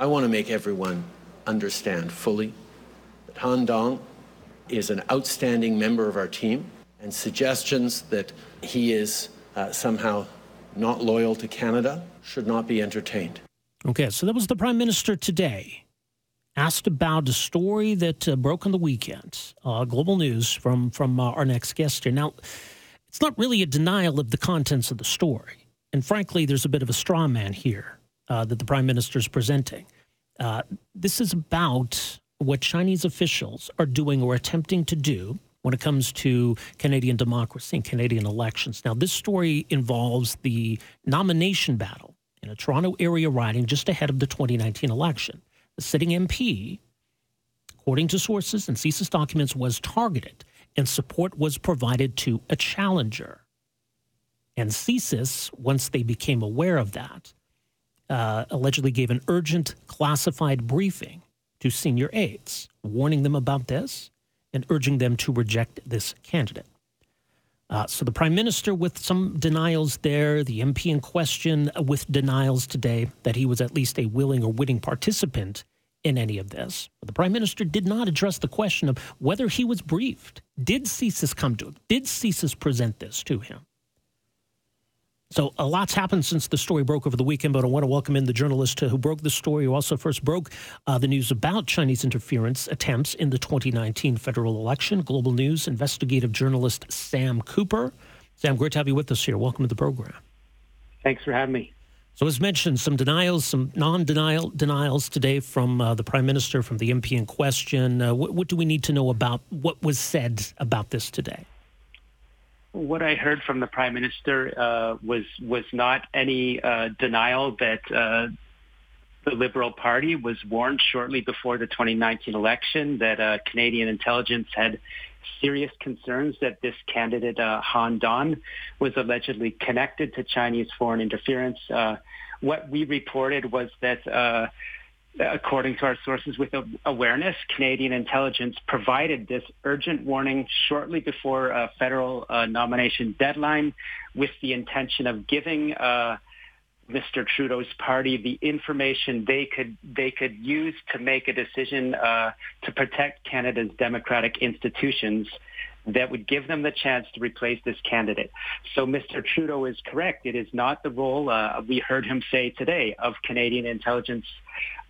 I want to make everyone understand fully that Han Dong is an outstanding member of our team, and suggestions that he is uh, somehow not loyal to Canada should not be entertained. Okay, so that was the Prime Minister today. Asked about a story that uh, broke on the weekend, uh, global news from from uh, our next guest here. Now, it's not really a denial of the contents of the story, and frankly, there's a bit of a straw man here uh, that the Prime Minister is presenting. Uh, this is about what Chinese officials are doing or attempting to do when it comes to Canadian democracy and Canadian elections. Now, this story involves the nomination battle in a Toronto area riding just ahead of the 2019 election. The sitting MP, according to sources and CSIS documents, was targeted and support was provided to a challenger. And CSIS, once they became aware of that, uh, allegedly gave an urgent classified briefing to senior aides, warning them about this and urging them to reject this candidate. Uh, so the prime minister with some denials there, the MP in question with denials today that he was at least a willing or witting participant in any of this. But the prime minister did not address the question of whether he was briefed. Did CSIS come to him? Did CSIS present this to him? So a lot's happened since the story broke over the weekend, but I want to welcome in the journalist who broke the story, who also first broke uh, the news about Chinese interference attempts in the 2019 federal election. Global News investigative journalist Sam Cooper. Sam, great to have you with us here. Welcome to the program. Thanks for having me. So, as mentioned, some denials, some non-denial denials today from uh, the prime minister, from the MP in question. Uh, what, what do we need to know about what was said about this today? What I heard from the prime minister uh, was was not any uh, denial that uh, the Liberal Party was warned shortly before the 2019 election that uh, Canadian intelligence had serious concerns that this candidate uh, Han Dong was allegedly connected to Chinese foreign interference. Uh, what we reported was that according to our sources with awareness, Canadian intelligence provided this urgent warning shortly before a federal uh, nomination deadline with the intention of giving uh, Mr. Trudeau's party the information they could they could use to make a decision uh, to protect Canada's democratic institutions that would give them the chance to replace this candidate. So Mr. Trudeau is correct. It is not the role, uh, we heard him say today, of Canadian intelligence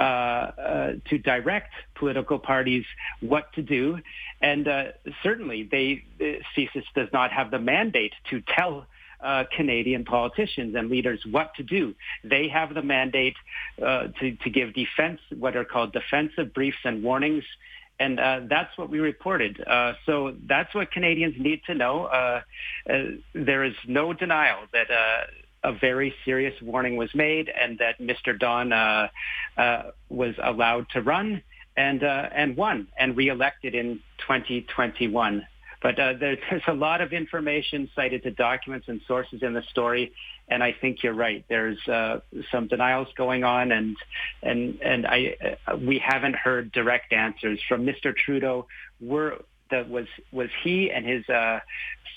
uh, uh, to direct political parties what to do. And uh, certainly they, CSIS does not have the mandate to tell uh, Canadian politicians and leaders what to do. They have the mandate uh, to, to give defense, what are called defensive briefs and warnings and uh, that's what we reported. Uh, so that's what Canadians need to know. Uh, uh there is no denial that uh, a very serious warning was made and that Mr. Dong uh, was allowed to run and and won and reelected in 2021. But there's, there's a lot of information cited to documents and sources in the story, and I think you're right. There's uh, some denials going on, and and and I uh, we haven't heard direct answers from Mr. Trudeau. Were that was was he and his uh,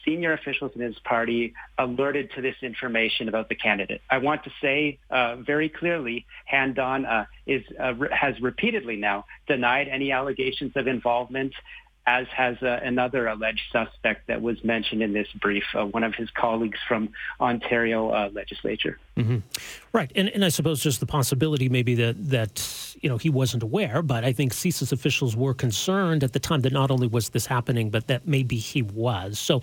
senior officials in his party alerted to this information about the candidate. I want to say uh, very clearly, Han Dong uh, is uh, has repeatedly now denied any allegations of involvement as has uh, another alleged suspect that was mentioned in this brief, uh, one of his colleagues from Ontario uh, legislature. Mm-hmm. Right, and and I suppose just the possibility maybe that that you know he wasn't aware, but I think CSIS officials were concerned at the time that not only was this happening, but that maybe he was. So.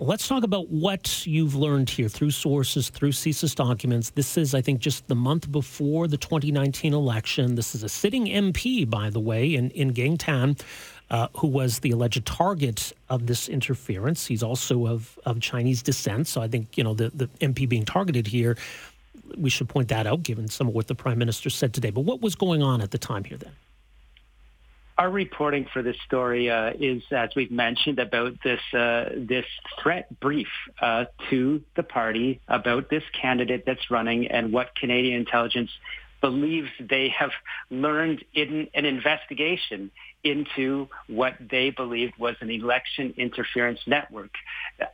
Let's talk about what you've learned here through sources, through CSIS documents. This is, I think, just the month before the 2019 election. This is a sitting MP, by the way, in, in Geng Tan uh, who was the alleged target of this interference. He's also of, of Chinese descent. So I think, you know, the, the MP being targeted here, we should point that out given some of what the prime minister said today. But what was going on at the time here then? Our reporting for this story uh, is, as we've mentioned, about this uh, this threat brief uh, to the party about this candidate that's running and what Canadian intelligence believes they have learned in an investigation into what they believed was an election interference network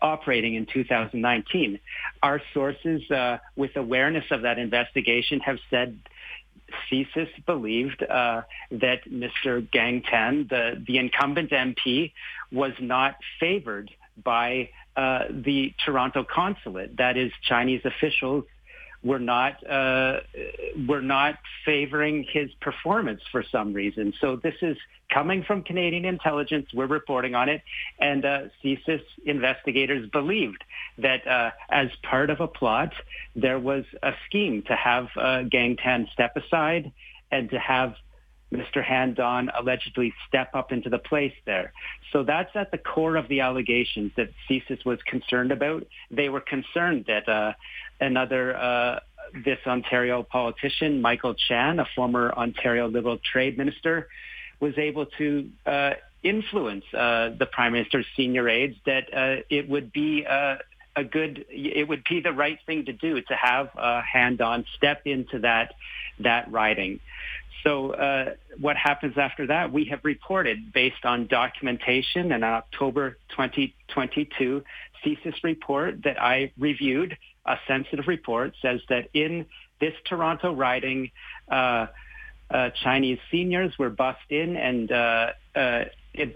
operating in 2019. Our sources, uh, with awareness of that investigation, have said CSIS believed uh, that Mr. Geng Tan, the, the incumbent MP, was not favored by uh, the Toronto consulate. That is, Chinese officials were not uh, were not favoring his performance for some reason. So this is coming from Canadian intelligence. We're reporting on it, and uh, CSIS investigators believed that uh, as part of a plot, there was a scheme to have uh, Geng Tan step aside and to have Mr. Han Dong allegedly step up into the place there. So that's at the core of the allegations that CSIS was concerned about. They were concerned that uh, another uh, this Ontario politician, Michael Chan, a former Ontario Liberal Trade Minister, was able to uh, influence uh, the Prime Minister's senior aides that uh, it would be uh, a good, it would be the right thing to do to have uh, Han Dong step into that that riding. So uh, what happens after that? We have reported based on documentation in an October 2022 CSIS report that I reviewed, a sensitive report, says that in this Toronto riding, uh, uh, Chinese seniors were bussed in and uh, uh,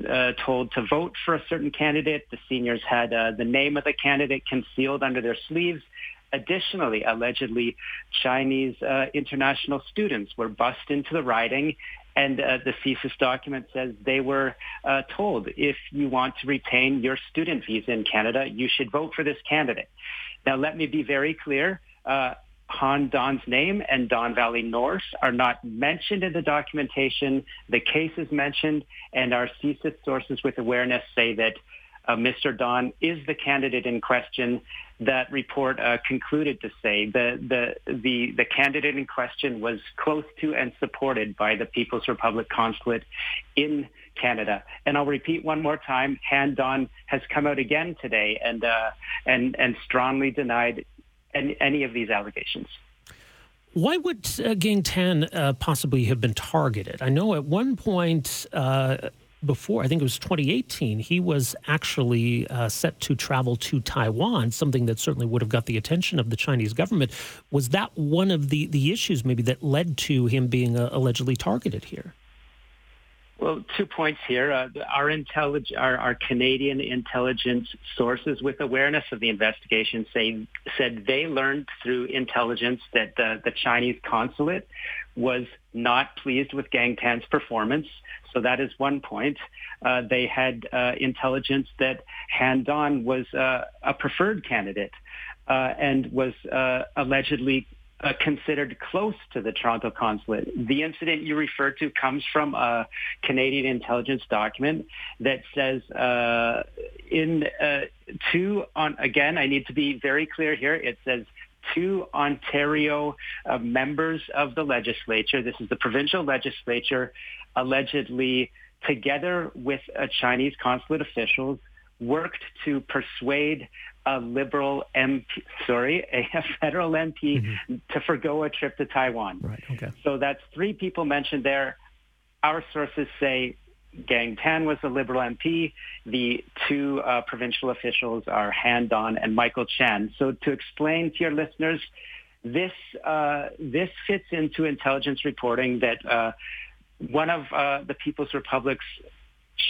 uh, told to vote for a certain candidate. The seniors had the name of the candidate concealed under their sleeves. Additionally, allegedly, Chinese uh, international students were bussed into the riding, and uh, the CSIS document says they were uh, told if you want to retain your student visa in Canada, you should vote for this candidate. Now, let me be very clear. Uh, Han Dong's name and Don Valley North are not mentioned in the documentation. The case is mentioned, and our CSIS sources with awareness say that uh, Mr. Dong is the candidate in question. That report uh, concluded to say the, the, the, the candidate in question was close to and supported by the People's Republic Consulate in Canada. And I'll repeat one more time, Han Dong has come out again today and, uh, and, and strongly denied any, any of these allegations. Why would uh, Tan uh, possibly have been targeted? I know at one point uh, before, I think it was 2018, he was actually uh, set to travel to Taiwan, something that certainly would have got the attention of the Chinese government. Was that one of the, the issues maybe that led to him being uh, allegedly targeted here? Well, two points here. Uh, our, intellig- our, our Canadian intelligence sources with awareness of the investigation say, said they learned through intelligence that the, the Chinese consulate was not pleased with Geng Tan's performance. So that is one point. Uh, they had uh, intelligence that Han Dong was uh, a preferred candidate uh, and was uh, allegedly uh, considered close to the Toronto consulate. The incident you refer to comes from a Canadian intelligence document that says in two on again. I need to be very clear here. It says two Ontario uh, members of the legislature. This is the provincial legislature, allegedly together with a Chinese consulate officials worked to persuade a liberal MP, sorry, a federal MP mm-hmm. to forego a trip to Taiwan. Right. Okay. So that's three people mentioned there. Our sources say Geng Tan was a liberal MP. The two uh, provincial officials are Han Dong and Michael Chan. So to explain to your listeners, this uh, this fits into intelligence reporting that uh, one of uh, the People's Republic's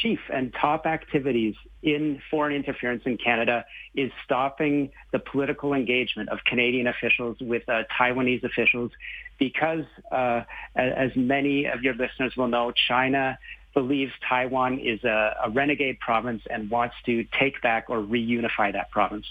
chief and top activities in foreign interference in Canada is stopping the political engagement of Canadian officials with uh, Taiwanese officials because, uh, as many of your listeners will know, China believes Taiwan is a, a renegade province and wants to take back or reunify that province.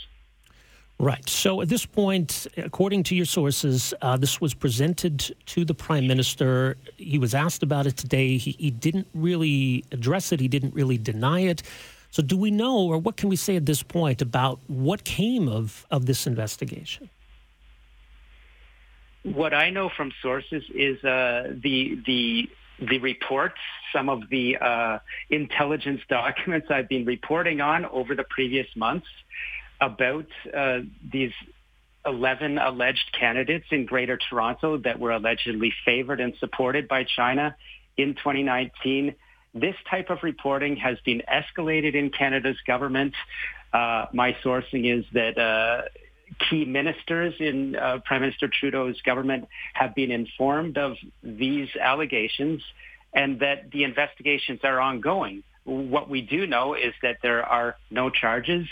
Right. So at this point, according to your sources, uh, this was presented to the prime minister. He was asked about it today. He, he, didn't really address it, he didn't really deny it. So, do we know, or what can we say at this point about what came of, of this investigation? What I know from sources is uh, the the the reports, some of the uh, intelligence documents I've been reporting on over the previous months about uh, these 11 alleged candidates in Greater Toronto that were allegedly favored and supported by China in 2019. This type of reporting has been escalated in Canada's government. Uh, my sourcing is that uh, key ministers in uh, Prime Minister Trudeau's government have been informed of these allegations and that the investigations are ongoing. What we do know is that there are no charges.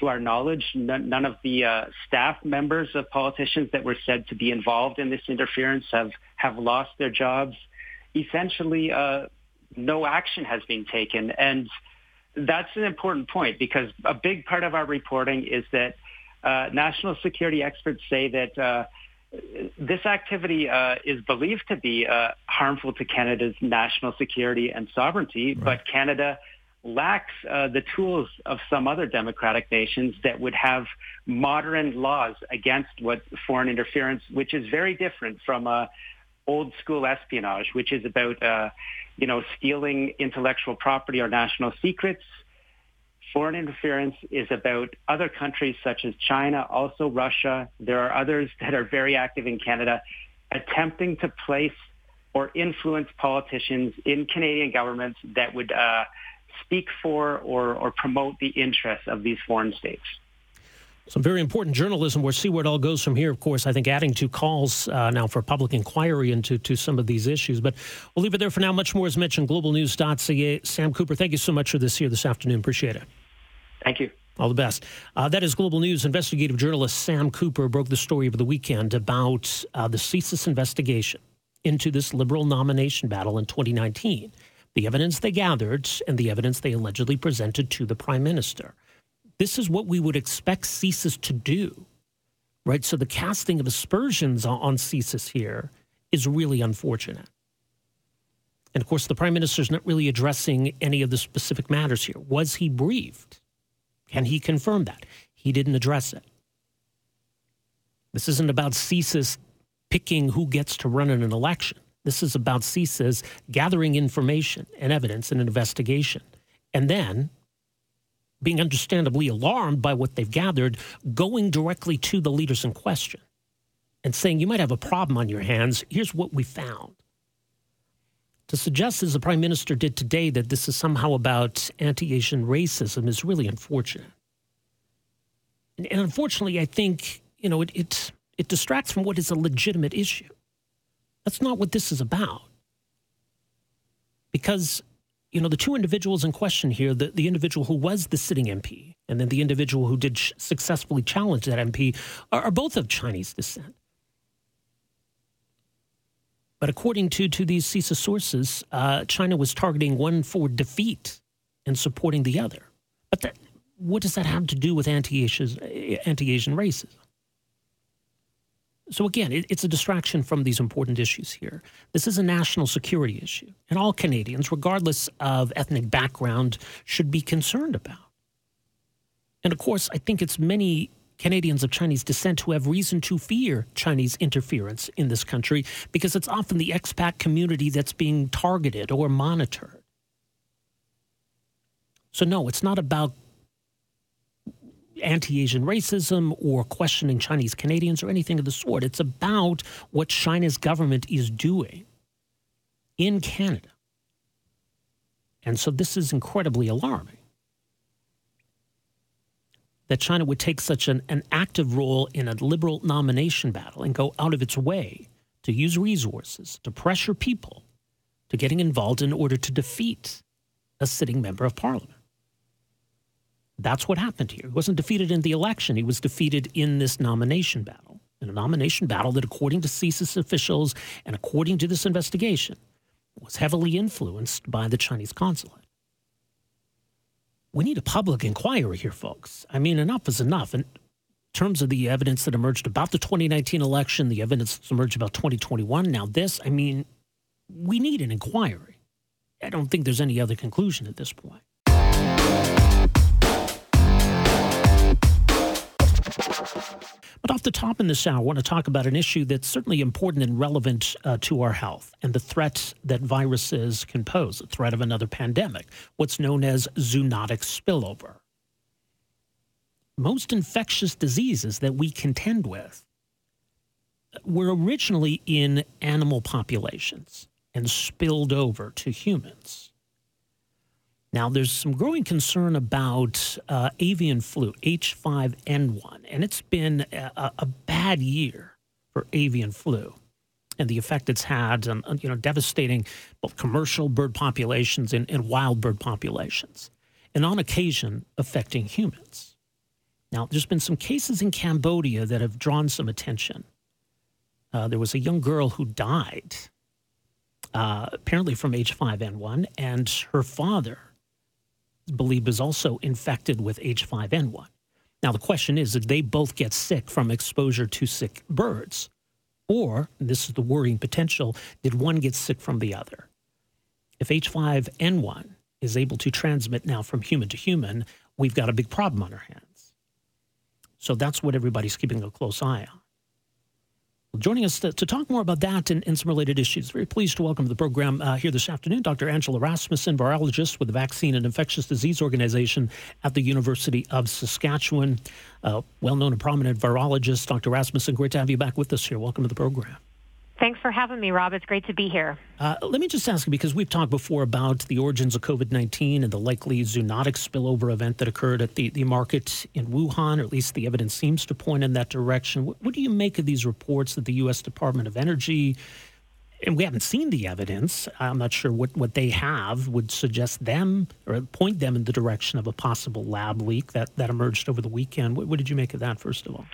To our knowledge, none, none of the uh, staff members of politicians that were said to be involved in this interference have, have lost their jobs. Essentially, uh, no action has been taken. And that's an important point because a big part of our reporting is that uh, national security experts say that uh, this activity uh, is believed to be uh, harmful to Canada's national security and sovereignty, right. but Canada lacks uh, the tools of some other democratic nations that would have modern laws against what foreign interference, which is very different from uh, old school espionage, which is about, uh, you know, stealing intellectual property or national secrets. Foreign interference is about other countries such as China, also Russia. There are others that are very active in Canada, attempting to place or influence politicians in Canadian governments that would uh, speak for or, or promote the interests of these foreign states. Some very important journalism. We'll see where it all goes from here. Of course, I think adding to calls uh, now for public inquiry into to some of these issues. But we'll leave it there for now. Much more is mentioned. GlobalNews.ca. Sam Cooper, thank you so much for this here this afternoon. Appreciate it. Thank you. All the best. Uh, that is Global News investigative journalist Sam Cooper broke the story over the weekend about uh, the CSIS investigation into this liberal nomination battle in 2019 the evidence they gathered, and the evidence they allegedly presented to the prime minister. This is what we would expect CSIS to do, right? So the casting of aspersions on CSIS here is really unfortunate. And of course, the prime minister is not really addressing any of the specific matters here. Was he briefed? Can he confirm that? He didn't address it. This isn't about CSIS picking who gets to run in an election. This is about CSIS gathering information and evidence in an investigation. And then being understandably alarmed by what they've gathered, going directly to the leaders in question and saying, You might have a problem on your hands. Here's what we found. To suggest, as the prime minister did today, that this is somehow about anti Asian racism is really unfortunate. And, unfortunately, I think, you know, it, it, it distracts from what is a legitimate issue. That's not what this is about. Because, you know, the two individuals in question here, the, the individual who was the sitting MP and then the individual who did sh- successfully challenge that MP, are, are both of Chinese descent. But according to, to these CSIS sources, uh, China was targeting one for defeat and supporting the other. But that, what does that have to do with anti-Asian, anti-Asian racism? So again, it, it's a distraction from these important issues here. This is a national security issue, and all Canadians, regardless of ethnic background, should be concerned about. And of course, I think it's many Canadians of Chinese descent who have reason to fear Chinese interference in this country because it's often the expat community that's being targeted or monitored. So, no, it's not about anti Asian racism or questioning Chinese Canadians or anything of the sort. It's about what China's government is doing in Canada. And so this is incredibly alarming that China would take such an, an active role in a liberal nomination battle and go out of its way to use resources to pressure people to getting involved in order to defeat a sitting member of parliament. That's what happened here. He wasn't defeated in the election, he was defeated in this nomination battle. In a nomination battle that, according to CSIS officials and according to this investigation, was heavily influenced by the Chinese consulate. We need a public inquiry here, folks. I mean, enough is enough. In terms of the evidence that emerged about the 2019 election, the evidence that's emerged about 2021, now this, I mean, we need an inquiry. I don't think there's any other conclusion at this point. But off the top in this hour, I want to talk about an issue that's certainly important and relevant uh, to our health and the threat that viruses can pose, the threat of another pandemic, what's known as zoonotic spillover. Most infectious diseases that we contend with were originally in animal populations and spilled over to humans. Now, there's some growing concern about uh, avian flu, H5N1, and it's been a, a, bad year for avian flu and the effect it's had on, you know, devastating both commercial bird populations and, and wild bird populations, and on occasion affecting humans. Now, there's been some cases in Cambodia that have drawn some attention. Uh, there was a young girl who died, uh, apparently from H5N1, and her father believed is also infected with H5N1. Now, the question is did they both get sick from exposure to sick birds? Or, this is the worrying potential, did one get sick from the other? If H5N1 is able to transmit now from human to human, we've got a big problem on our hands. So that's what everybody's keeping a close eye on. Joining us to, to, talk more about that and, and, some related issues, very pleased to welcome to the program uh, here this afternoon Dr. Angela Rasmussen, virologist with the Vaccine and Infectious Disease Organization at the University of Saskatchewan. Uh, well known and prominent virologist. Dr. Rasmussen, great to have you back with us here. Welcome to the program. Thanks for having me, Rob. It's great to be here. Uh, let me just ask you because we've talked before about the origins of COVID 19 and the likely zoonotic spillover event that occurred at the, the market in Wuhan, or at least the evidence seems to point in that direction. What, what do you make of these reports that the U.S. Department of Energy, and we haven't seen the evidence, I'm not sure what, what they have, would suggest them or point them in the direction of a possible lab leak that, that emerged over the weekend? What, what did you make of that, first of all?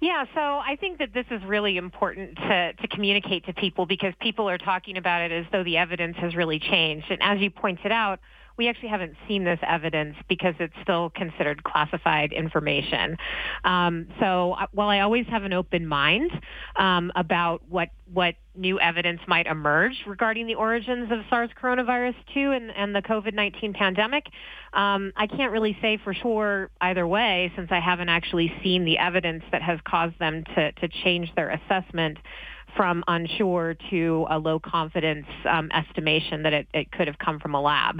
Yeah, so I think that this is really important to, to communicate to people because people are talking about it as though the evidence has really changed. And as you pointed out, we actually haven't seen this evidence because it's still considered classified information. Um, so uh, while I always have an open mind um, about what what new evidence might emerge regarding the origins of SARS coronavirus 2 and, and the COVID-19 pandemic, um, I can't really say for sure either way since I haven't actually seen the evidence that has caused them to, to change their assessment from unsure to a low confidence um, estimation that it, it, could have come from a lab.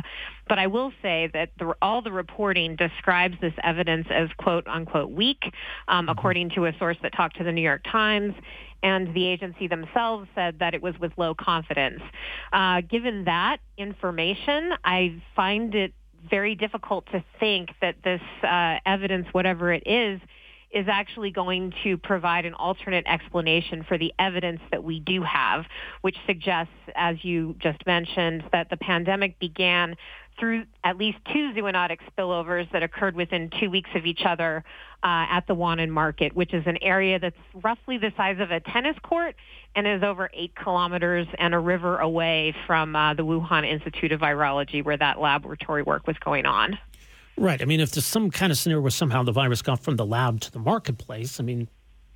But I will say that the, all the reporting describes this evidence as quote unquote weak, um, mm-hmm. according to a source that talked to the New York Times and the agency themselves said that it was with low confidence. Uh, given that information, I find it very difficult to think that this uh, evidence, whatever it is, is actually going to provide an alternate explanation for the evidence that we do have, which suggests, as you just mentioned, that the pandemic began through at least two zoonotic spillovers that occurred within two weeks of each other uh, at the Huanan Market, which is an area that's roughly the size of a tennis court and is over eight kilometers and a river away from uh, the Wuhan Institute of Virology, where that laboratory work was going on. Right. I mean, if there's some kind of scenario where somehow the virus got from the lab to the marketplace, I mean,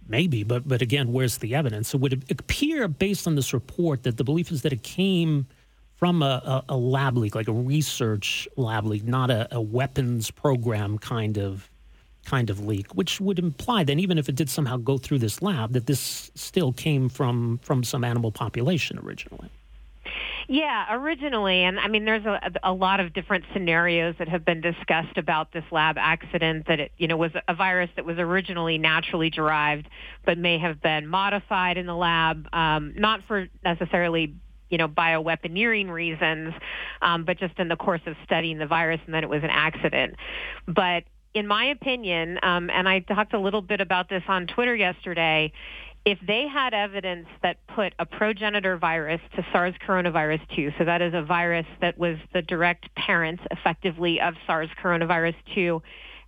maybe, but but again, where's the evidence? It would appear, based on this report, that the belief is that it came from a, a, a lab leak, like a research lab leak, not a, a, weapons program kind of kind of leak, which would imply that even if it did somehow go through this lab, that this still came from from some animal population originally. Yeah, originally, and I mean, there's a, a lot of different scenarios that have been discussed about this lab accident. That it, you know, was a virus that was originally naturally derived, but may have been modified in the lab, um, not for necessarily you know, bioweaponeering reasons, um, but just in the course of studying the virus, and then it was an accident. But in my opinion, um, and I talked a little bit about this on Twitter yesterday, if they had evidence that put a progenitor virus to SARS coronavirus 2, so that is a virus that was the direct parent effectively of SARS coronavirus 2,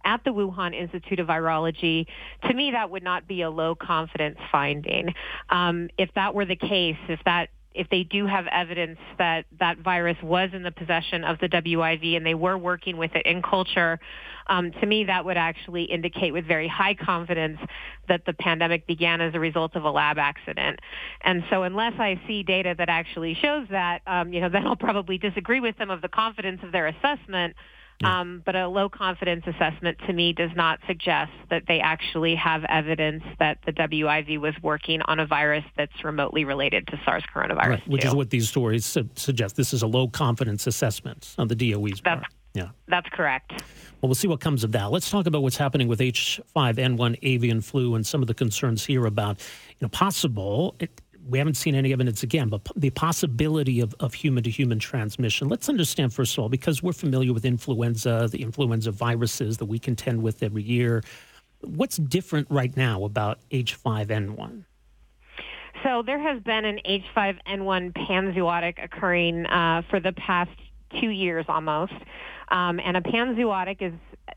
at the Wuhan Institute of Virology, to me that would not be a low confidence finding. Um, if that were the case, if that if they do have evidence that that virus was in the possession of the WIV and they were working with it in culture, um, to me that would actually indicate with very high confidence that the pandemic began as a result of a lab accident. And so unless I see data that actually shows that, um, you know, then I'll probably disagree with them of the confidence of their assessment. Um, but a low confidence assessment to me does not suggest that they actually have evidence that the WIV was working on a virus that's remotely related to SARS coronavirus. Right, which is what these stories su- suggest. This is a low confidence assessment on the DOE's that's, part. Yeah. That's correct. Well, we'll see what comes of that. Let's talk about what's happening with H5N1 avian flu and some of the concerns here about, you know, possible. We haven't seen any evidence again, but the possibility of, of human to human transmission. Let's understand, first of all, because we're familiar with influenza, the influenza viruses that we contend with every year. What's different right now about H5N1? So there has been an H5N1 panzootic occurring uh, for the past two years almost. Um, and a panzootic is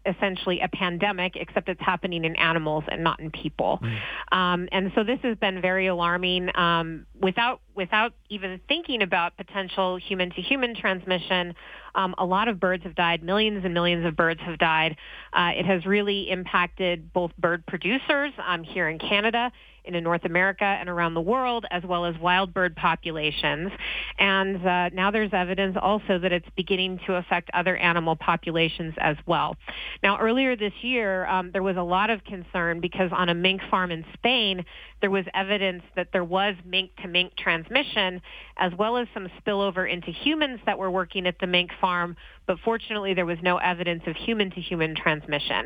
essentially a pandemic, except it's happening in animals and not in people. Mm. Um, and so this has been very alarming. Um, without without even thinking about potential human to human transmission, um, a lot of birds have died. Millions and millions of birds have died. Uh, it has really impacted both bird producers um, here in Canada in North America and around the world, as well as wild bird populations. And uh, now there's evidence also that it's beginning to affect other animal populations as well. Now, earlier this year, um, there was a lot of concern because on a mink farm in Spain, there was evidence that there was mink to mink transmission, as well as some spillover into humans that were working at the mink farm. But fortunately, there was no evidence of human to human transmission.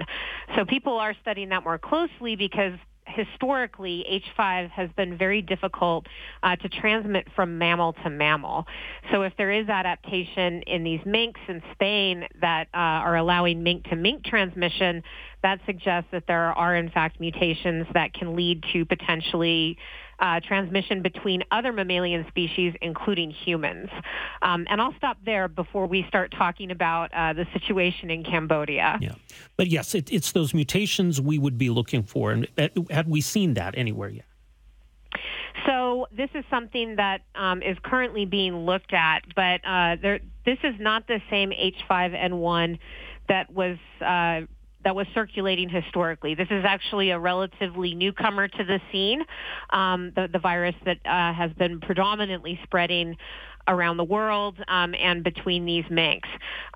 So people are studying that more closely because historically, H5 has been very difficult uh, to transmit from mammal to mammal. So if there is adaptation in these minks in Spain that uh, are allowing mink to mink transmission, that suggests that there are in fact mutations that can lead to potentially uh, transmission between other mammalian species, including humans. Um, and I'll stop there before we start talking about uh, the situation in Cambodia. Yeah, but yes, it, it's those mutations we would be looking for, and uh, had we seen that anywhere yet? So this is something that um, is currently being looked at, but uh, there, this is not the same H5N1 that was uh, that was circulating historically. This is actually a relatively newcomer to the scene, um, the, the virus that uh, has been predominantly spreading around the world um, and between these minks.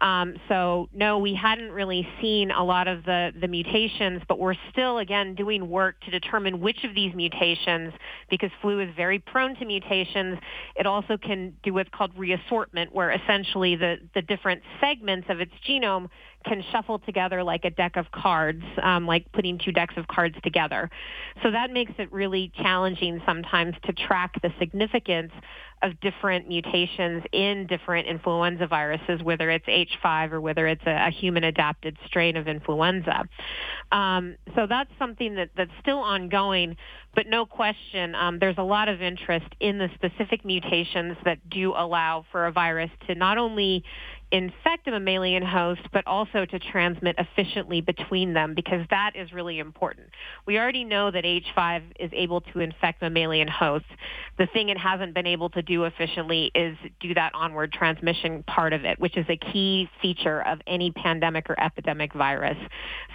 Um, so no, we hadn't really seen a lot of the, the mutations, but we're still, again, doing work to determine which of these mutations, because flu is very prone to mutations, it also can do what's called reassortment, where essentially the, the different segments of its genome can shuffle together like a deck of cards, um, like putting two decks of cards together. So that makes it really challenging sometimes to track the significance of different mutations in different influenza viruses, whether it's H5 or whether it's a, a human adapted strain of influenza. Um, so that's something that, that's still ongoing, but no question, um, there's a lot of interest in the specific mutations that do allow for a virus to not only infect a mammalian host, but also to transmit efficiently between them because that is really important. We already know that H5 is able to infect mammalian hosts. The thing it hasn't been able to do efficiently is do that onward transmission part of it, which is a key feature of any pandemic or epidemic virus.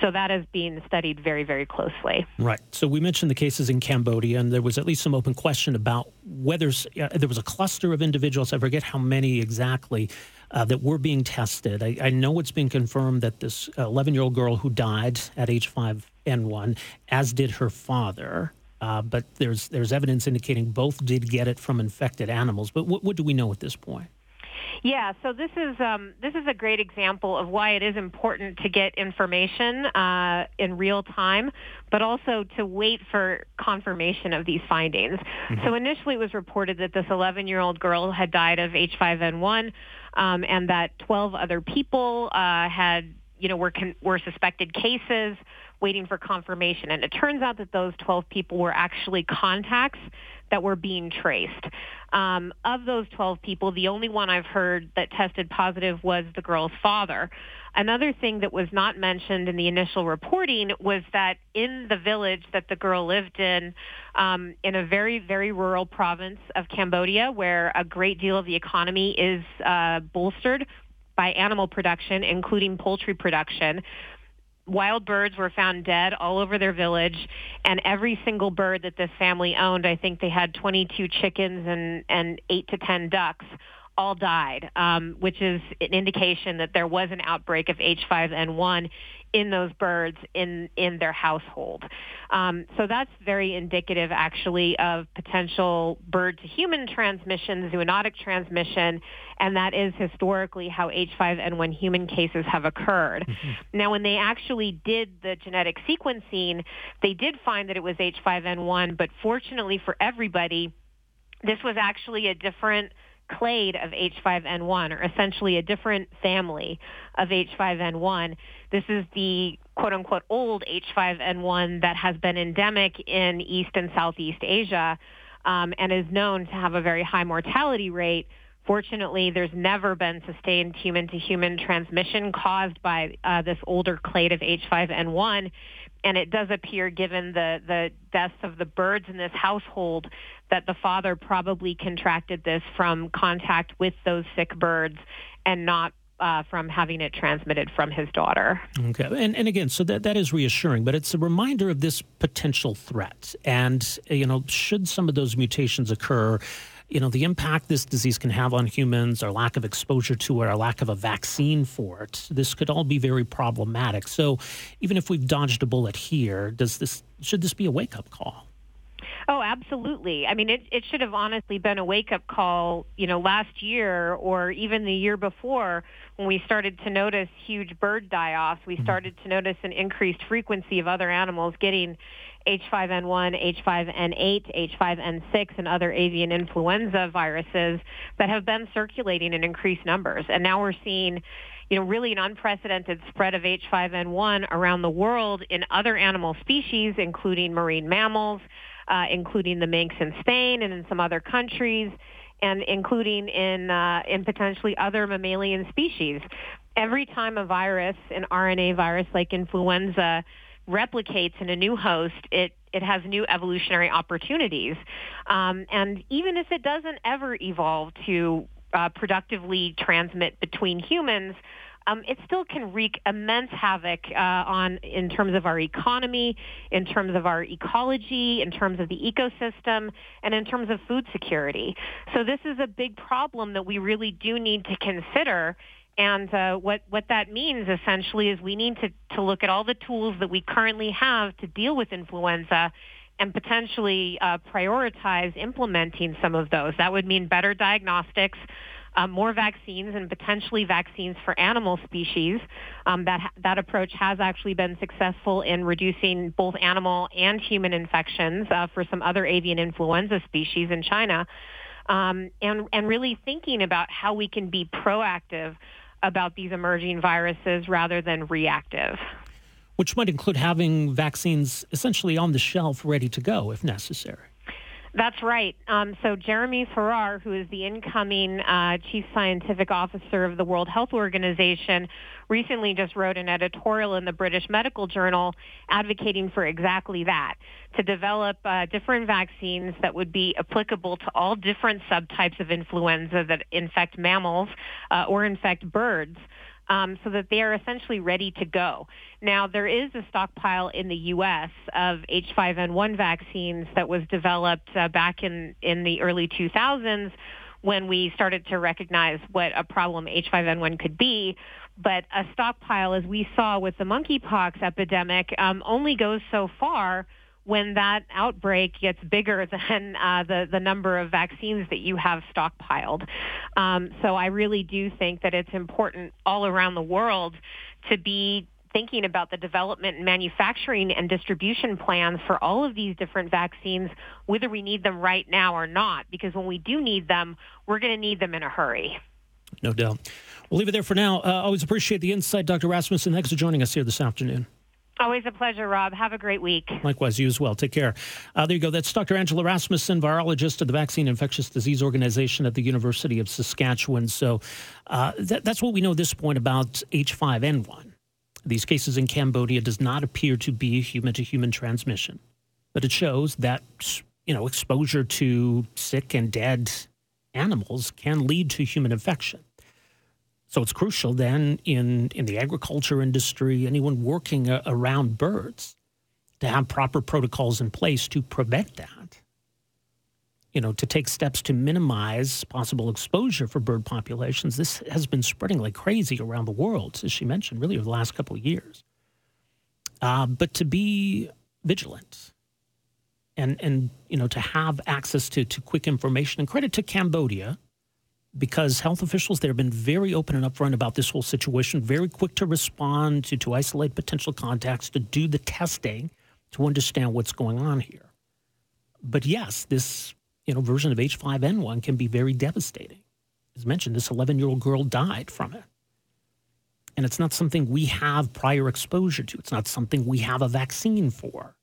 So that is being studied very, very closely. Right. So we mentioned the cases in Cambodia, and there was at least some open question about whether uh, there was a cluster of individuals, I forget how many exactly, uh, that were being tested. I, I, know it's been confirmed that this 11 year old girl who died at H5N1, as did her father, uh, but there's there's evidence indicating both did get it from infected animals. But what, what do we know at this point? Yeah, so this is um, this is a great example of why it is important to get information uh, in real time, but also to wait for confirmation of these findings. Mm-hmm. So initially, it was reported that this 11-year-old girl had died of H5N1, um, and that 12 other people uh, had, you know, were con- were suspected cases waiting for confirmation. And it turns out that those 12 people were actually contacts that were being traced. Um, of those 12 people, the only one I've heard that tested positive was the girl's father. Another thing that was not mentioned in the initial reporting was that in the village that the girl lived in, um, in a very, very rural province of Cambodia, where a great deal of the economy is uh, bolstered by animal production, including poultry production, wild birds were found dead all over their village and every single bird that this family owned i think they had 22 chickens and and 8 to 10 ducks all died um, which is an indication that there was an outbreak of h5n1 in those birds in in their household. Um, so that's very indicative, actually, of potential bird to human transmission, zoonotic transmission, and that is historically how H5N1 human cases have occurred. Mm-hmm. Now, when they actually did the genetic sequencing, they did find that it was H5N1, but fortunately for everybody This was actually a different clade of H5N1, or essentially a different family of H5N1. This is the quote unquote old H5N1 that has been endemic in East and Southeast Asia um, and is known to have a very high mortality rate. Fortunately, there's never been sustained human to human transmission caused by uh, this older clade of H5N1 and it does appear, given the, the deaths of the birds in this household, that the father probably contracted this from contact with those sick birds and not uh, from having it transmitted from his daughter. Okay, and and again, so that that is reassuring, but it's a reminder of this potential threat. And you know, should some of those mutations occur, you know, the impact this disease can have on humans, our lack of exposure to it, our lack of a vaccine for it, this could all be very problematic. So even if we've dodged a bullet here, does this should this be a wake up call? Oh, absolutely. I mean, it, it should have honestly been a wake up call, you know, last year or even the year before when we started to notice huge bird die offs. We mm-hmm. started to notice an increased frequency of other animals getting H5N1, H5N8, H5N6, and other avian influenza viruses that have been circulating in increased numbers. And now we're seeing you know, really an unprecedented spread of H5N1 around the world in other animal species, including marine mammals, uh, including the minks in Spain and in some other countries, and including in uh, in potentially other mammalian species. Every time a virus, an RNA virus like influenza, replicates in a new host, it it has new evolutionary opportunities. Um, and even if it doesn't ever evolve to uh, productively transmit between humans, um, it still can wreak immense havoc uh, on in terms of our economy, in terms of our ecology, in terms of the ecosystem, and in terms of food security. So this is a big problem that we really do need to consider and uh, what, what that means essentially is we need to, to look at all the tools that we currently have to deal with influenza and potentially uh, prioritize implementing some of those. That would mean better diagnostics, uh, more vaccines, and potentially vaccines for animal species. Um, that that approach has actually been successful in reducing both animal and human infections uh, for some other avian influenza species in China, um, and and really thinking about how we can be proactive about these emerging viruses rather than reactive. Which might include having vaccines essentially on the shelf ready to go if necessary. That's right. Um, so Jeremy Farrar, who is the incoming uh, chief scientific officer of the World Health Organization, recently just wrote an editorial in the British Medical Journal advocating for exactly that, to develop uh, different vaccines that would be applicable to all different subtypes of influenza that infect mammals uh, or infect birds um, so that they are essentially ready to go. Now, there is a stockpile in the U.S. of H5N1 vaccines that was developed uh, back in, in the early 2000s when we started to recognize what a problem H5N1 could be. But a stockpile, as we saw with the monkeypox epidemic, um, only goes so far when that outbreak gets bigger than uh, the, the number of vaccines that you have stockpiled. Um, so I really do think that it's important all around the world to be thinking about the development and manufacturing and distribution plans for all of these different vaccines, whether we need them right now or not, because when we do need them, we're going to need them in a hurry. No doubt. We'll leave it there for now. Uh, always appreciate the insight, Dr. Rasmussen. Thanks for joining us here this afternoon. Always a pleasure, Rob. Have a great week. Likewise, you as well. Take care. Uh, there you go. That's Dr. Angela Rasmussen, virologist of the Vaccine Infectious Disease Organization at the University of Saskatchewan. So uh, that, that's what we know at this point about H5N1. These cases in Cambodia does not appear to be human to human transmission, but it shows that you know exposure to sick and dead animals can lead to human infection. So it's crucial then in, in the agriculture industry, anyone working a, around birds, to have proper protocols in place to prevent that. You know, to take steps to minimize possible exposure for bird populations. This has been spreading like crazy around the world, as she mentioned, really over the last couple of years. Uh, but to be vigilant and, and you know, to have access to, to quick information, and credit to Cambodia – because health officials there have been very open and upfront about this whole situation, very quick to respond, to, to isolate potential contacts, to do the testing, to understand what's going on here. But yes, this you know, version of H5N1 can be very devastating. As mentioned, this 11 year old girl died from it. And it's not something we have prior exposure to. It's not something we have a vaccine for.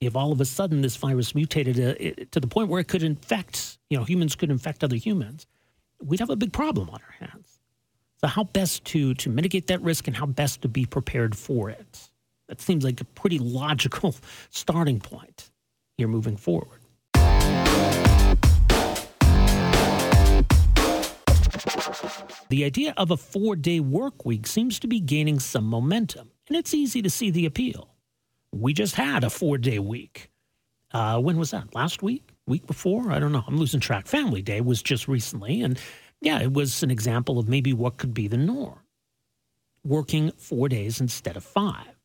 If all of a sudden this virus mutated uh, to the point where it could infect, you know, humans could infect other humans, we'd have a big problem on our hands. So, how best to, to mitigate that risk and how best to be prepared for it? That seems like a pretty logical starting point here moving forward. The idea of a four day work week seems to be gaining some momentum, and it's easy to see the appeal. We just had a four day week. Uh, when was that? Last week? Week before? I don't know. I'm losing track. Family Day was just recently, and yeah, it was an example of maybe what could be the norm working four days instead of five.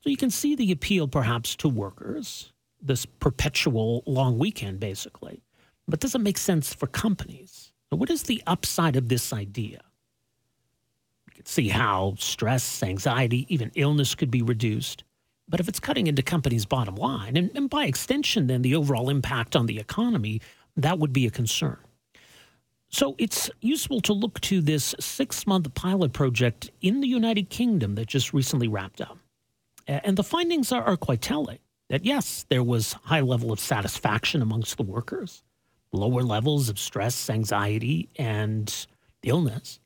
So you can see the appeal perhaps to workers, this perpetual long weekend, basically. But does it make sense for companies? What is the upside of this idea? You can see how stress, anxiety, even illness could be reduced. But if it's cutting into companies' bottom line, and, and by extension, then the overall impact on the economy, that would be a concern. So it's useful to look to this six month pilot project in the United Kingdom that just recently wrapped up. And the findings are, are quite telling that yes, there was high level of satisfaction amongst the workers lower levels of stress, anxiety, and illness.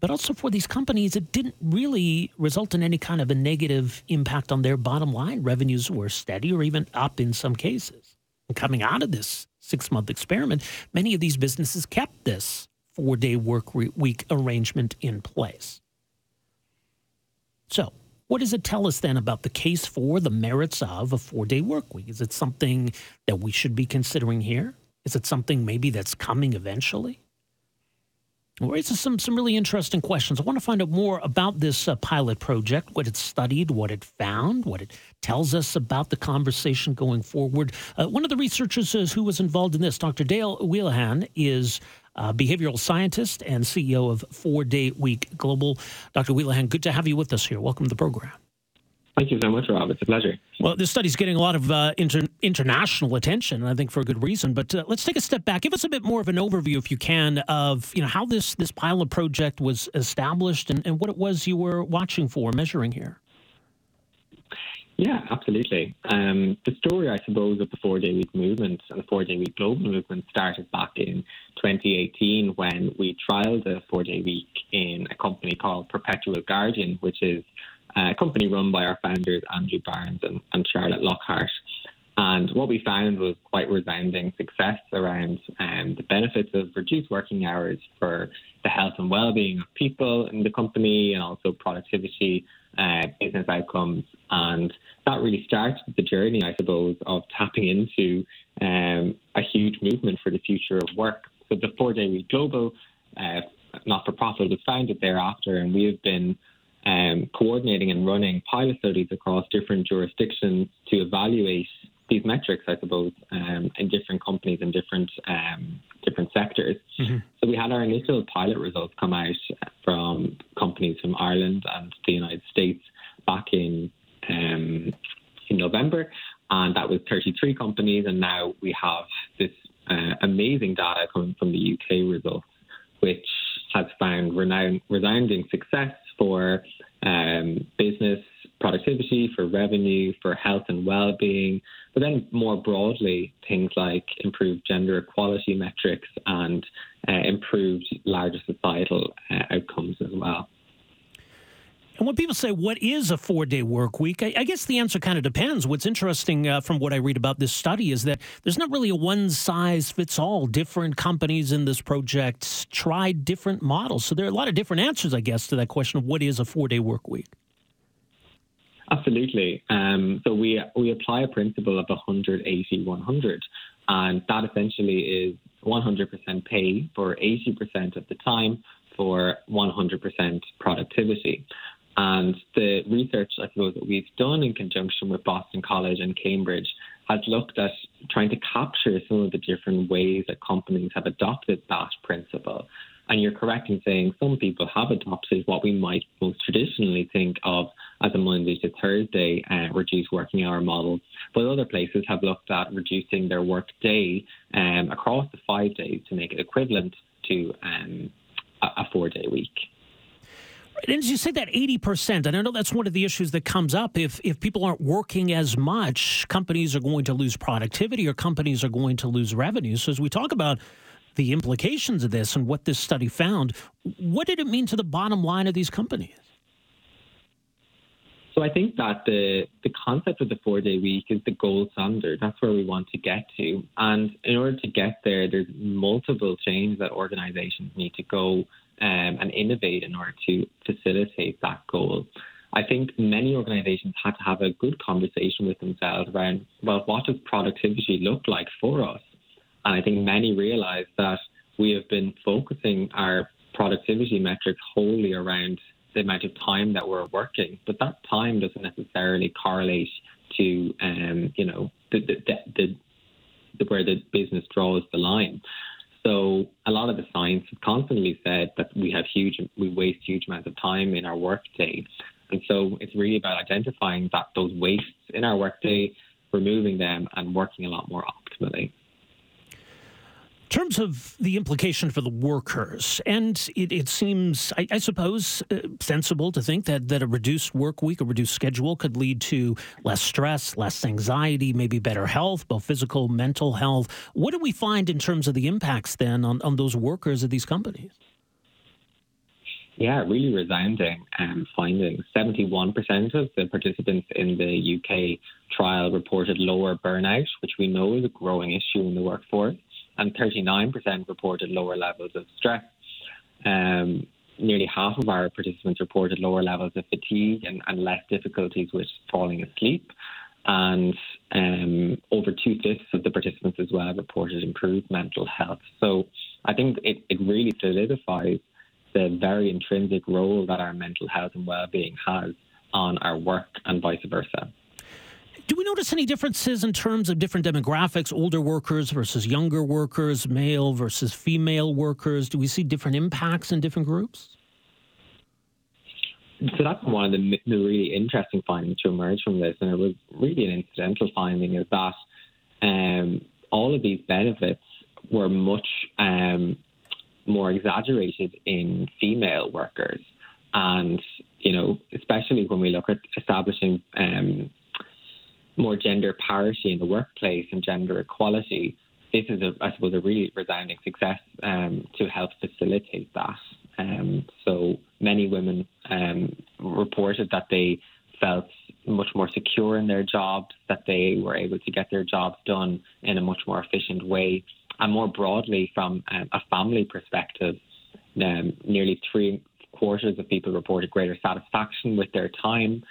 But also for these companies, it didn't really result in any kind of a negative impact on their bottom line. Revenues were steady or even up in some cases. And coming out of this six month experiment, many of these businesses kept this four day work week arrangement in place. So, what does it tell us then about the case for the merits of a four day work week? Is it something that we should be considering here? Is it something maybe that's coming eventually? Raises some, some really interesting questions. I want to find out more about this uh, pilot project, what it studied, what it found, what it tells us about the conversation going forward. Uh, one of the researchers who was involved in this, Dr. Dale Whelehan, is a behavioral scientist and CEO of Four Day Week Global. Dr. Whelehan, good to have you with us here. Welcome to the program. Thank you so much, Rob. It's a pleasure. Well, this study's getting a lot of uh, inter- international attention, and I think for a good reason. But uh, let's take a step back. Give us a bit more of an overview, if you can, of you know how this this pilot project was established and, and what it was you were watching for, measuring here. Yeah, absolutely. Um, the story, I suppose, of the four day week movement and the four day week global movement started back in 2018 when we trialed a four day week in a company called Perpetual Guardian, which is a company run by our founders, Andrew Barnes and, and Charlotte Lockhart. And what we found was quite resounding success around um, the benefits of reduced working hours for the health and well-being of people in the company, and also productivity, uh, business outcomes, and that really started the journey, I suppose, of tapping into um, a huge movement for the future of work. So the four-day week global uh, not-for-profit was founded thereafter, and we have been um, coordinating and running pilot studies across different jurisdictions to evaluate these metrics, I suppose, um, in different companies and different um, different sectors. Mm-hmm. So we had our initial pilot results come out from companies from Ireland and the United States back in um, in November, and that was 33 companies. And now we have this uh, amazing data coming from the UK results, which has found renowned, resounding success for um, business productivity, for revenue, for health and well-being, but then more broadly, things like improved gender equality metrics and uh, improved larger societal uh, outcomes as well. And when people say, what is a four day work week? I, I, guess the answer kind of depends. What's interesting uh, from what I read about this study is that there's not really a one size fits all. Different companies in this project tried different models. So there are a lot of different answers, I guess, to that question of what is a four day work week. Absolutely. Um, so we we apply a principle of 180 100, and that essentially is 100% pay for 80% of the time for 100% productivity. And the research, I suppose, that we've done in conjunction with Boston College and Cambridge has looked at trying to capture some of the different ways that companies have adopted that principle. And you're correct in saying some people have adopted what we might most traditionally think of as a Monday to Thursday uh, reduced working hour model. But other places have looked at reducing their work day um, across the five days to make it equivalent to um, a four day week. And as you say that 80%, and I know that's one of the issues that comes up. If, if people aren't working as much, companies are going to lose productivity or companies are going to lose revenue. So as we talk about the implications of this and what this study found, what did it mean to the bottom line of these companies? So I think that the the concept of the four day week is the gold standard. That's where we want to get to. And in order to get there, there's multiple changes that organizations need to go um, and innovate in order to facilitate that goal. I think many organizations had to have a good conversation with themselves around, well, what does productivity look like for us? And I think many realize that we have been focusing our productivity metrics wholly around the amount of time that we're working, but that time doesn't necessarily correlate to, um, you know, the, the, the, the, where the business draws the line. So a lot of the science has constantly said that we have huge, we waste huge amounts of time in our workday, and so it's really about identifying that those wastes in our workday, removing them, and working a lot more optimally terms of the implication for the workers, and it, it seems, I, I suppose, uh, sensible to think that, that a reduced work week, a reduced schedule could lead to less stress, less anxiety, maybe better health, both physical, and mental health. What do we find in terms of the impacts then on, on those workers at these companies? Yeah, really resounding um, findings. 71% of the participants in the UK trial reported lower burnout, which we know is a growing issue in the workforce and 39% reported lower levels of stress. Um, nearly half of our participants reported lower levels of fatigue and, and less difficulties with falling asleep. And um, over two fifths of the participants as well reported improved mental health. So I think it, it really solidifies the very intrinsic role that our mental health and well-being has on our work and vice versa. Do we notice any differences in terms of different demographics, older workers versus younger workers, male versus female workers? Do we see different impacts in different groups? So that's one of the, the really interesting findings to emerge from this, and it was really an incidental finding, is that um, all of these benefits were much um, more exaggerated in female workers. And, you know, especially when we look at establishing um, more gender parity in the workplace and gender equality, this is, a, I suppose, a really resounding success um, to help facilitate that. Um, so many women um, reported that they felt much more secure in their jobs, that they were able to get their jobs done in a much more efficient way. And more broadly, from um, a family perspective, um, nearly three quarters of people reported greater satisfaction with their time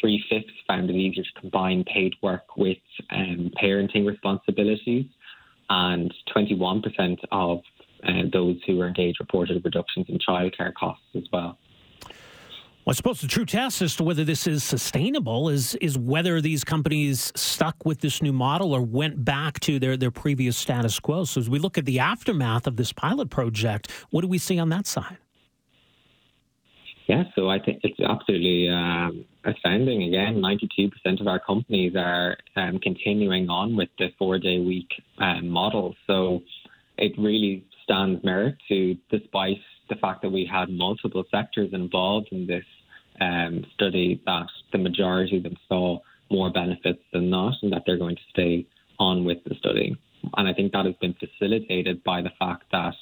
three fifths found it easier to combine paid work with um, parenting responsibilities, and 21% of uh, those who were engaged reported reductions in childcare costs as well. Well, I suppose the true test as to whether this is sustainable is is whether these companies stuck with this new model or went back to their, their previous status quo. So, as we look at the aftermath of this pilot project, what do we see on that side? Yeah, so I think it's absolutely um, astounding. Again, 92% of our companies are um, continuing on with the four day week um, model. So it really stands merit to, despite the fact that we had multiple sectors involved in this um, study, that the majority of them saw more benefits than not, and that they're going to stay on with the study. And I think that has been facilitated by the fact that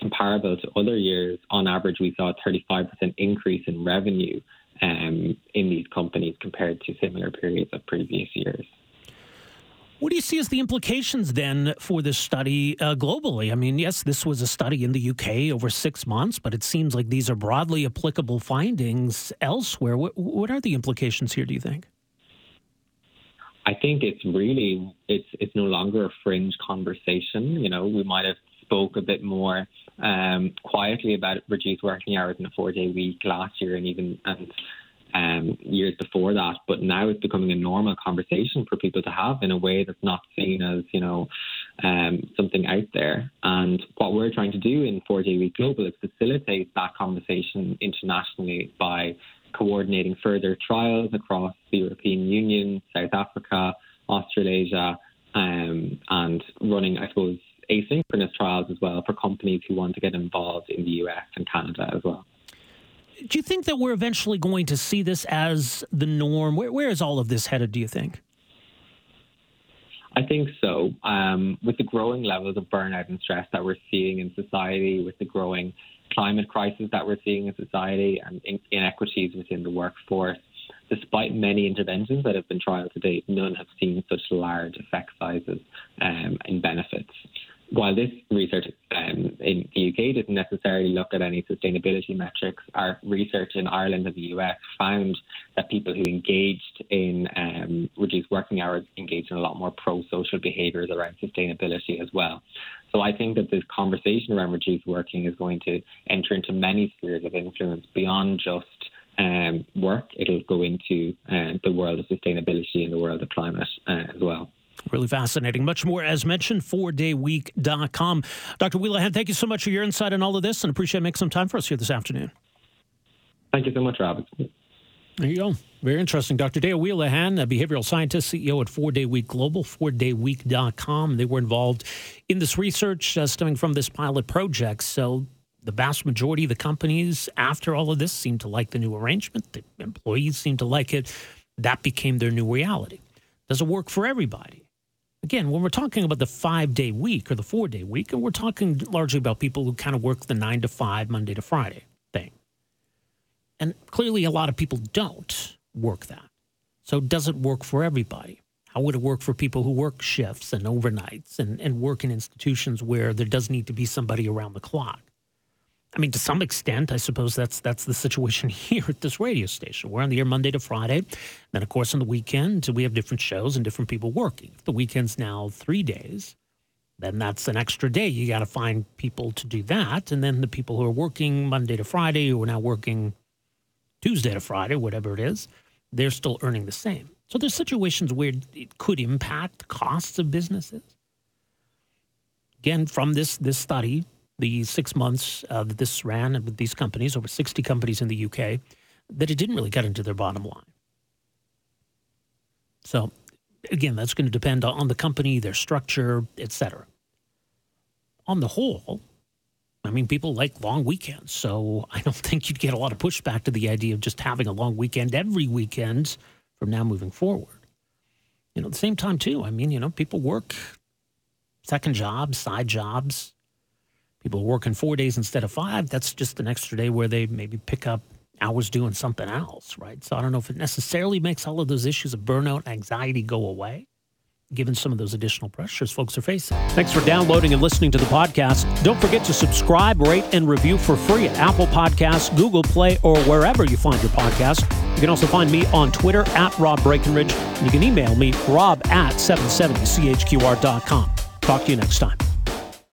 comparable to other years, on average, we saw a 35% increase in revenue um, in these companies compared to similar periods of previous years. What do you see as the implications then for this study uh, globally? I mean, yes, this was a study in the UK over six months, but it seems like these are broadly applicable findings elsewhere. What, what are the implications here? Do you think? I think it's really it's it's no longer a fringe conversation. You know, we might have spoke a bit more um, quietly about reduced working hours in a four day week last year and even and um, years before that. But now it's becoming a normal conversation for people to have in a way that's not seen as, you know, um, something out there. And what we're trying to do in Four Day Week Global is facilitate that conversation internationally by coordinating further trials across the European Union, South Africa, Australasia, um, and running, I suppose, asynchronous trials as well for companies who want to get involved in the US and Canada as well. Do you think that we're eventually going to see this as the norm? Where, where is all of this headed, do you think? I think so. Um, with the growing levels of burnout and stress that we're seeing in society, with the growing climate crisis that we're seeing in society and inequities within the workforce, despite many interventions that have been tried to date, none have seen such large effect sizes um, in benefits while this research um, in the UK didn't necessarily look at any sustainability metrics, our research in Ireland and the US found that people who engaged in um, reduced working hours engaged in a lot more pro social behaviours around sustainability as well. So I think that this conversation around reduced working is going to enter into many spheres of influence beyond just um, work. It'll go into uh, the world of sustainability and the world of climate uh, as well. Really fascinating. Much more, as mentioned, 4dayweek.com. Dr. Whelehan, thank you so much for your insight on all of this and appreciate making some time for us here this afternoon. Thank you so much, Robert. There you go. Very interesting. Dr. Dale Whelehan, a behavioral scientist, CEO at 4 Day Week Global, 4dayweek.com. They were involved in this research uh, stemming from this pilot project. So the vast majority of the companies after all of this seem to like the new arrangement. The employees seem to like it. That became their new reality. Does it work for everybody? Again, when we're talking about the five day week or the four day week, and we're talking largely about people who kind of work the nine to five, Monday to Friday thing. And clearly, a lot of people don't work that. So, does it work for everybody? How would it work for people who work shifts and overnights and, and work in institutions where there does need to be somebody around the clock? I mean, to some extent, I suppose that's that's the situation here at this radio station. We're on the air Monday to Friday. Then, of course, on the weekend, we have different shows and different people working. If the weekend's now three days, then that's an extra day. You got to find people to do that. And then the people who are working Monday to Friday, who are now working Tuesday to Friday, whatever it is, they're still earning the same. So there's situations where it could impact costs of businesses. Again, from this this study, the six months uh, that this ran with these companies, over 60 companies in the UK, that it didn't really get into their bottom line. So, again, that's going to depend on the company, their structure, etc. On the whole, I mean, people like long weekends, so I don't think you'd get a lot of pushback to the idea of just having a long weekend every weekend from now moving forward. You know, at the same time, too, I mean, you know, people work second jobs, side jobs, people working four days instead of five, that's just an extra day where they maybe pick up hours doing something else, right? So I don't know if it necessarily makes all of those issues of burnout, anxiety go away, given some of those additional pressures folks are facing. Thanks for downloading and listening to the podcast. Don't forget to subscribe, rate, and review for free at Apple Podcasts, Google Play, or wherever you find your podcast. You can also find me on Twitter at Rob Breckenridge, you can email me, rob at 770chqr.com. Talk to you next time.